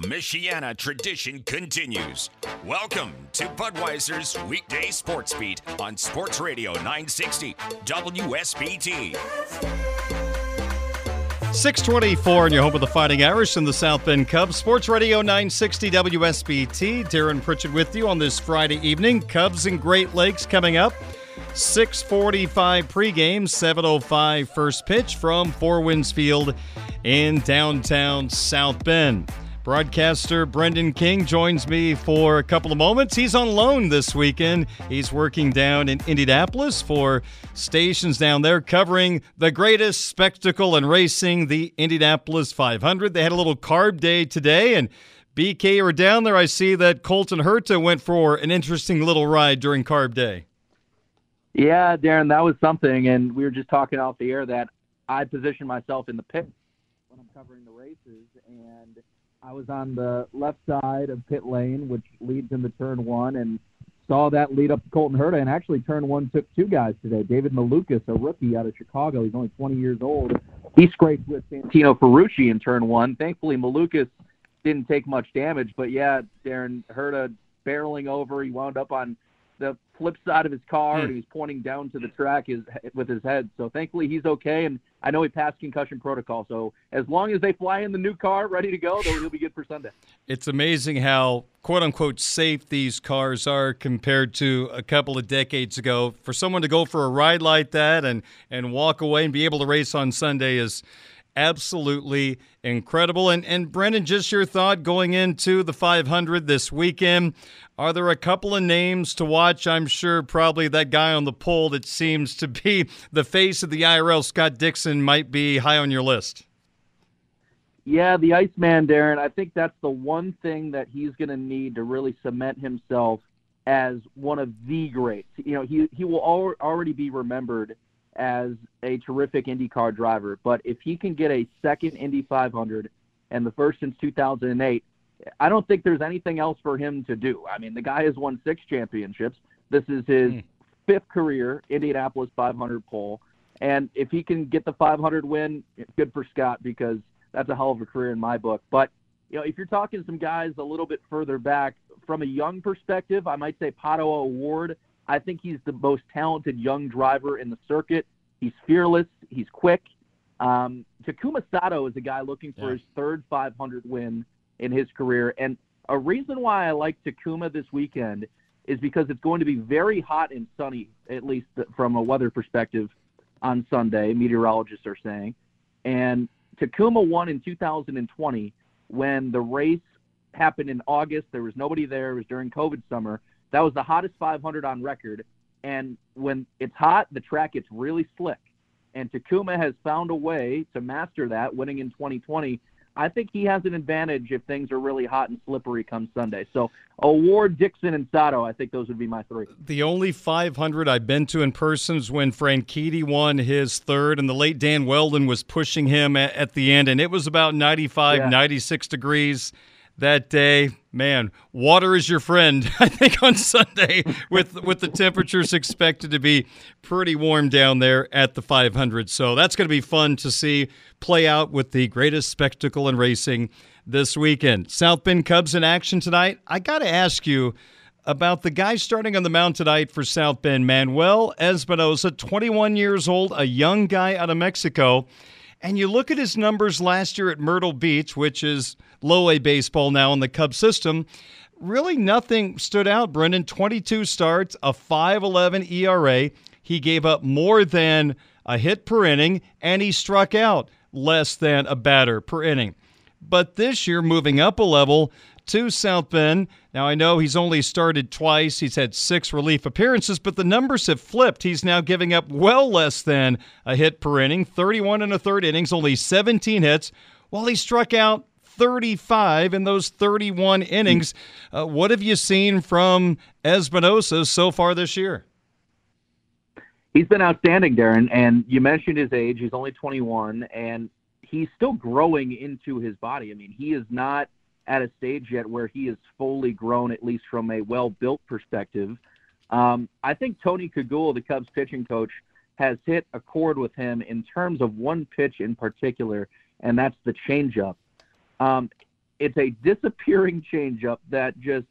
Michiana tradition continues. Welcome to Budweiser's weekday sports beat on Sports Radio 960 WSBT. 624 in your home of the Fighting Irish and the South Bend Cubs. Sports Radio 960 WSBT. Darren Pritchett with you on this Friday evening. Cubs and Great Lakes coming up. 645 pregame, 705 first pitch from Four Winds Field in downtown South Bend. Broadcaster Brendan King joins me for a couple of moments. He's on loan this weekend. He's working down in Indianapolis for stations down there covering the greatest spectacle in racing, the Indianapolis 500. They had a little carb day today, and BK you were down there. I see that Colton Herta went for an interesting little ride during carb day. Yeah, Darren, that was something, and we were just talking off the air that I position myself in the pit when I'm covering the races, and I was on the left side of pit lane, which leads into turn one, and saw that lead up to Colton Herta. And actually, turn one took two guys today. David Malukas, a rookie out of Chicago, he's only 20 years old. He scraped with Santino Ferrucci in turn one. Thankfully, Malukas didn't take much damage, but yeah, Darren Herta barreling over. He wound up on the flip side of his car, Hmm. and he was pointing down to the track his, with his head. So thankfully, he's okay. And I know he passed concussion protocol. So as long as they fly in the new car ready to go, though, he'll be good for Sunday. It's amazing how quote unquote safe these cars are compared to a couple of decades ago. For someone to go for a ride like that and, and walk away and be able to race on Sunday is absolutely incredible. And and Brendan, just your thought going into the 500 this weekend. Are there a couple of names to watch? I'm sure probably that guy on the pole that seems to be the face of the IRL, Scott Dixon, might be high on your list. Yeah, the Iceman, Darren. I think that's the one thing that he's going to need to really cement himself as one of the greats. You know, he he will al- already be remembered as a terrific IndyCar driver, but if he can get a second Indy 500 and the first since 2008, I don't think there's anything else for him to do. I mean, the guy has won six championships. This is his Mm. fifth career Indianapolis 500 pole, and if he can get the 500 win, good for Scott because that's a hell of a career in my book. But you know, if you're talking to some guys a little bit further back from a young perspective, I might say Pato O'Ward. I think he's the most talented young driver in the circuit. He's fearless. He's quick. Um, Takuma Sato is a guy looking for Yeah. his third 500 win in his career, and a reason why I like Takuma this weekend is because it's going to be very hot and sunny, at least from a weather perspective, on Sunday. Meteorologists are saying, and Takuma won in 2020 when the race happened in August. There was nobody there. It was during COVID summer. That was the hottest 500 on record. And when it's hot, the track gets really slick. And Takuma has found a way to master that, winning in 2020. I think he has an advantage if things are really hot and slippery come Sunday. So, O'Ward, Dixon, and Sato, I think those would be my three. The only 500 I've been to in person is when Franchitti won his third, and the late Dan Wheldon was pushing him at, at the end, and it was about 95, Yeah. 96 degrees that day. Man, water is your friend. I think on Sunday, with with the temperatures expected to be pretty warm down there at the 500, so that's going to be fun to see play out with the greatest spectacle in racing this weekend. South Bend Cubs in action tonight. I got to ask you about the guy starting on the mound tonight for South Bend, Manuel Espinosa, 21 years old, a young guy out of Mexico. And you look at his numbers last year at Myrtle Beach, which is low A baseball now in the Cub system. Really, nothing stood out, Brendan. 22 starts, a 5.11 ERA. He gave up more than a hit per inning, and he struck out less than a batter per inning. But this year, moving up a level to South Bend. Now, I know he's only started twice. He's had six relief appearances, but the numbers have flipped. He's now giving up well less than a hit per inning, 31 and a third innings, only 17 hits, while he struck out 35 in those 31 innings. Uh, what have you seen from Espinosa so far this year? He's been outstanding, Darren. And you mentioned his age. He's only 21, and he's still growing into his body. I mean, he is not at a stage yet where he is fully grown, at least from a well built perspective. Um, I think Tony Kugula, the Cubs pitching coach, has hit a chord with him in terms of one pitch in particular, and that's the changeup. Um, it's a disappearing changeup that just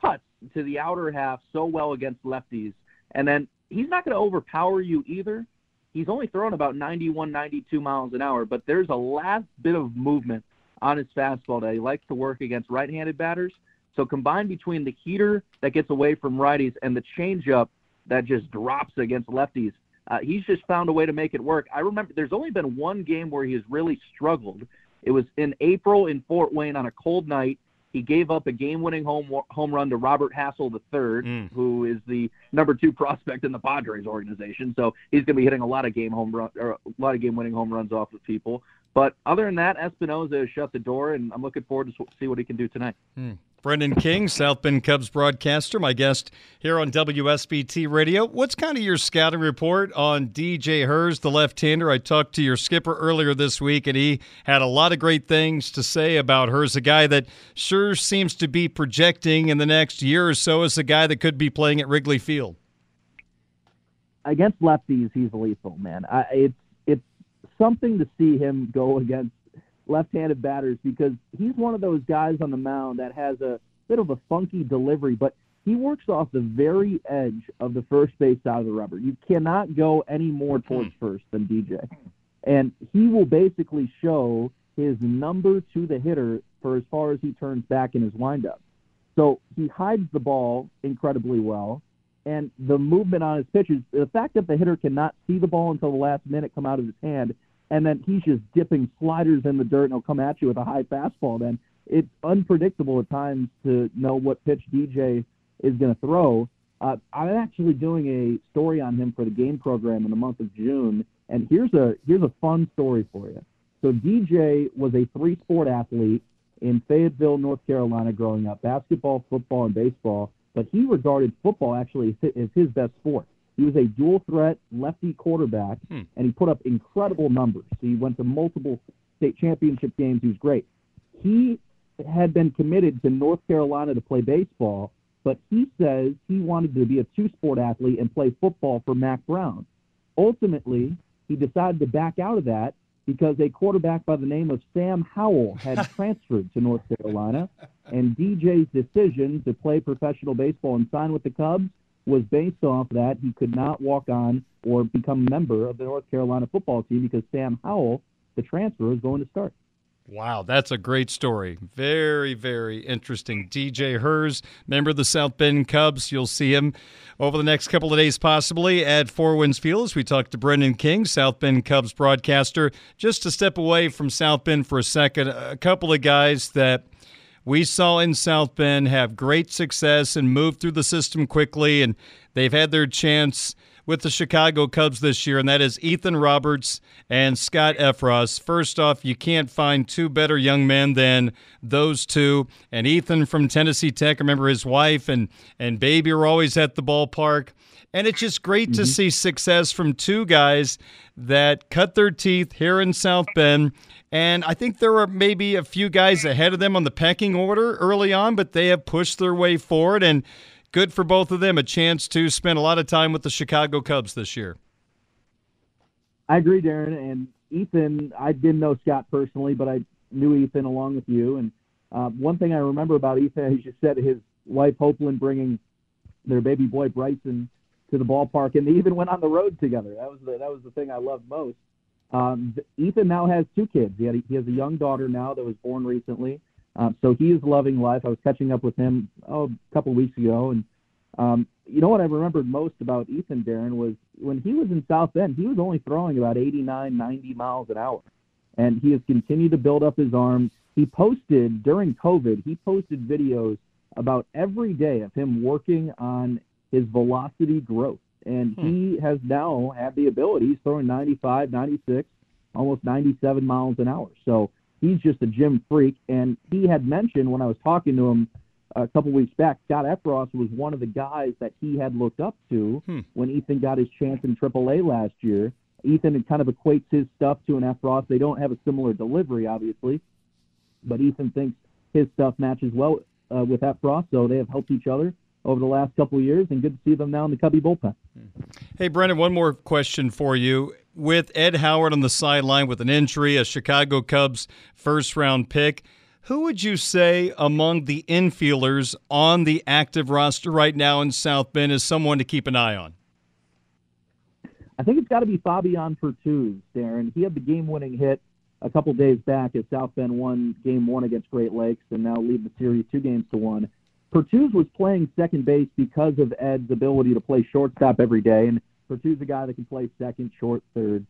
cuts to the outer half so well against lefties, and then he's not going to overpower you either. He's only thrown about 91, 92 miles an hour, but there's a last bit of movement on his fastball that he likes to work against right-handed batters. So combined between the heater that gets away from righties and the changeup that just drops against lefties, uh, he's just found a way to make it work. I remember there's only been one game where he has really struggled. It was in April in Fort Wayne on a cold night. He gave up a game-winning home home run to Robert Hassell III, mm. who is the number two prospect in the Padres organization. So he's going to be hitting a lot of game home run or a lot of game-winning home runs off of people. But other than that, Espinosa has shut the door, and I'm looking forward to see what he can do tonight. Hmm. Brendan King, South Bend Cubs broadcaster, my guest here on WSBT Radio. What's kind of your scouting report on DJ Herz, the left-hander? I talked to your skipper earlier this week, and he had a lot of great things to say about Herz, a guy that sure seems to be projecting in the next year or so as a guy that could be playing at Wrigley Field. Against lefties, he's lethal, man. I, it's something to see him go against left-handed batters because he's one of those guys on the mound that has a bit of a funky delivery, but he works off the very edge of the first base side of the rubber. You cannot go any more towards hmm. first than DJ. And he will basically show his number to the hitter for as far as he turns back in his windup. So he hides the ball incredibly well. And the movement on his pitches, the fact that the hitter cannot see the ball until the last minute come out of his hand and then he's just dipping sliders in the dirt and he'll come at you with a high fastball. Then it's unpredictable at times to know what pitch DJ is going to throw. Uh, I'm actually doing a story on him for the game program in the month of June, and here's a here's a fun story for you. So DJ was a three sport athlete in Fayetteville, North Carolina, growing up: basketball, football, and baseball. But he regarded football actually as his best sport. He was a dual threat lefty quarterback, hmm. and he put up incredible numbers. So He went to multiple state championship games. He was great. He had been committed to North Carolina to play baseball, but he says he wanted to be a two sport athlete and play football for Mack Brown. Ultimately, he decided to back out of that because a quarterback by the name of Sam Howell had transferred to North Carolina, and DJ's decision to play professional baseball and sign with the Cubs was based off that he could not walk on or become a member of the North Carolina football team because Sam Howell, the transfer, is going to start. Wow, that's a great story. Very, very interesting. DJ Herz, member of the South Bend Cubs. You'll see him over the next couple of days, possibly at Four Winds Field. As we talk to Brendan King, South Bend Cubs broadcaster. Just to step away from South Bend for a second, a couple of guys that – we saw in South Bend have great success and move through the system quickly, and they've had their chance with the Chicago Cubs this year, and that is Ethan Roberts and Scott Effross. First off, you can't find two better young men than those two. And Ethan from Tennessee Tech, remember his wife and, and baby are always at the ballpark. And it's just great mm-hmm. to see success from two guys that cut their teeth here in South Bend and I think there are maybe a few guys ahead of them on the pecking order early on, but they have pushed their way forward. And good for both of them, a chance to spend a lot of time with the Chicago Cubs this year. I agree, Darren. And Ethan, I didn't know Scott personally, but I knew Ethan along with you. And uh, one thing I remember about Ethan, as you said, his wife Hopeland bringing their baby boy Bryson to the ballpark, and they even went on the road together. That was the that was the thing I loved most. Um, Ethan now has two kids. He, had, he has a young daughter now that was born recently. Um, so he is loving life. I was catching up with him oh, a couple weeks ago, and um, you know what I remembered most about Ethan Darren was when he was in South Bend, he was only throwing about 89, 90 miles an hour, and he has continued to build up his arm. He posted during COVID, he posted videos about every day of him working on his velocity growth and hmm. he has now had the ability. He's throwing 95, 96, almost 97 miles an hour. So he's just a gym freak. And he had mentioned when I was talking to him a couple weeks back, Scott Effross was one of the guys that he had looked up to hmm. when Ethan got his chance in AAA last year. Ethan kind of equates his stuff to an Effross. They don't have a similar delivery, obviously, but Ethan thinks his stuff matches well uh, with Effross, so they have helped each other over the last couple of years, and good to see them now in the Cubby bullpen. Hey, Brendan, one more question for you. With Ed Howard on the sideline with an injury, a Chicago Cubs first round pick, who would you say among the infielders on the active roster right now in South Bend is someone to keep an eye on? I think it's got to be Fabian Pertuz, Darren. He had the game-winning hit a couple days back as South Bend won Game One against Great Lakes, and now lead the series two games to one. Pertuz was playing second base because of Ed's ability to play shortstop every day, and Pertuz is a guy that can play second, short, third.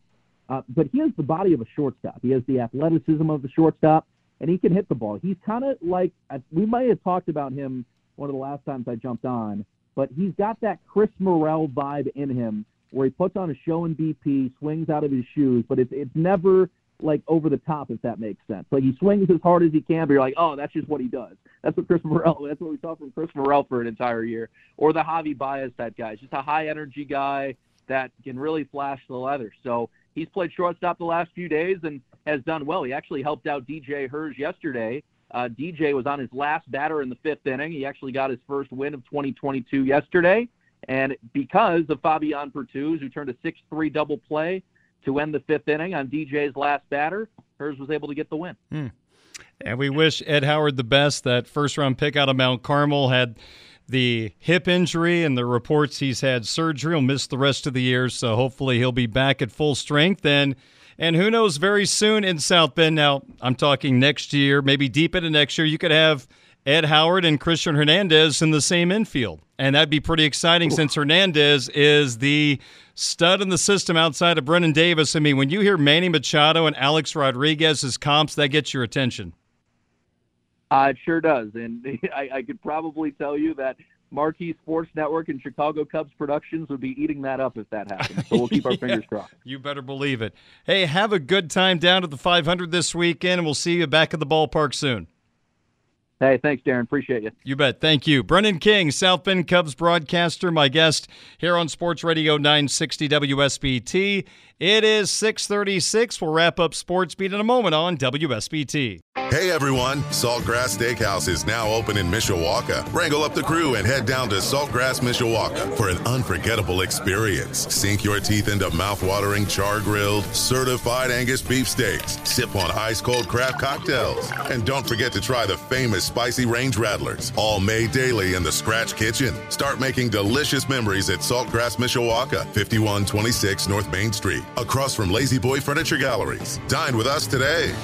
Uh, but he has the body of a shortstop. He has the athleticism of the shortstop and he can hit the ball. He's kind of like we might have talked about him one of the last times I jumped on, but he's got that Chris Morel vibe in him where he puts on a show in BP, swings out of his shoes, but it's it's never like over the top if that makes sense. Like he swings as hard as he can, but you're like, oh, that's just what he does. That's what Chris Morel. That's what we saw from Chris Morel for an entire year, or the Javy Baez type guy. Just a high energy guy that can really flash the leather. So he's played shortstop the last few days and has done well. He actually helped out DJ Herz yesterday. Uh, DJ was on his last batter in the fifth inning. He actually got his first win of 2022 yesterday. And because of Fabian Pertuz, who turned a 6 3 double play to end the fifth inning on DJ's last batter, Herz was able to get the win. Hmm. And we wish Ed Howard the best. That first round pick out of Mount Carmel had the hip injury and the reports he's had surgery. He'll miss the rest of the year, so hopefully he'll be back at full strength. And and who knows, very soon in South Bend. Now I'm talking next year, maybe deep into next year, you could have Ed Howard and Cristian Hernandez in the same infield, and that'd be pretty exciting since Hernandez is the stud in the system outside of Brennen Davis. I mean, when you hear Manny Machado and Alex Rodriguez as comps, that gets your attention. Uh, it sure does, and I, I could probably tell you that Marquee Sports Network and Chicago Cubs Productions would be eating that up if that happens. So we'll keep our yeah, fingers crossed. You better believe it. Hey, have a good time down at the 500 this weekend, and we'll see you back at the ballpark soon. Hey, thanks, Darren. Appreciate you. You bet. Thank you. Brendan King, South Bend Cubs broadcaster, my guest here on Sports Radio 960 WSBT. It is 636. We'll wrap up Sports Beat in a moment on WSBT. Hey everyone, Saltgrass Steakhouse is now open in Mishawaka. Wrangle up the crew and head down to Saltgrass Mishawaka for an unforgettable experience. Sink your teeth into mouth-watering char-grilled, certified Angus beef steaks. Sip on ice-cold craft cocktails. And don't forget to try the famous spicy range rattlers, all made daily in the Scratch Kitchen. Start making delicious memories at Saltgrass Mishawaka, 5126 North Main Street, across from La-Z-Boy Furniture Galleries. Dine with us today.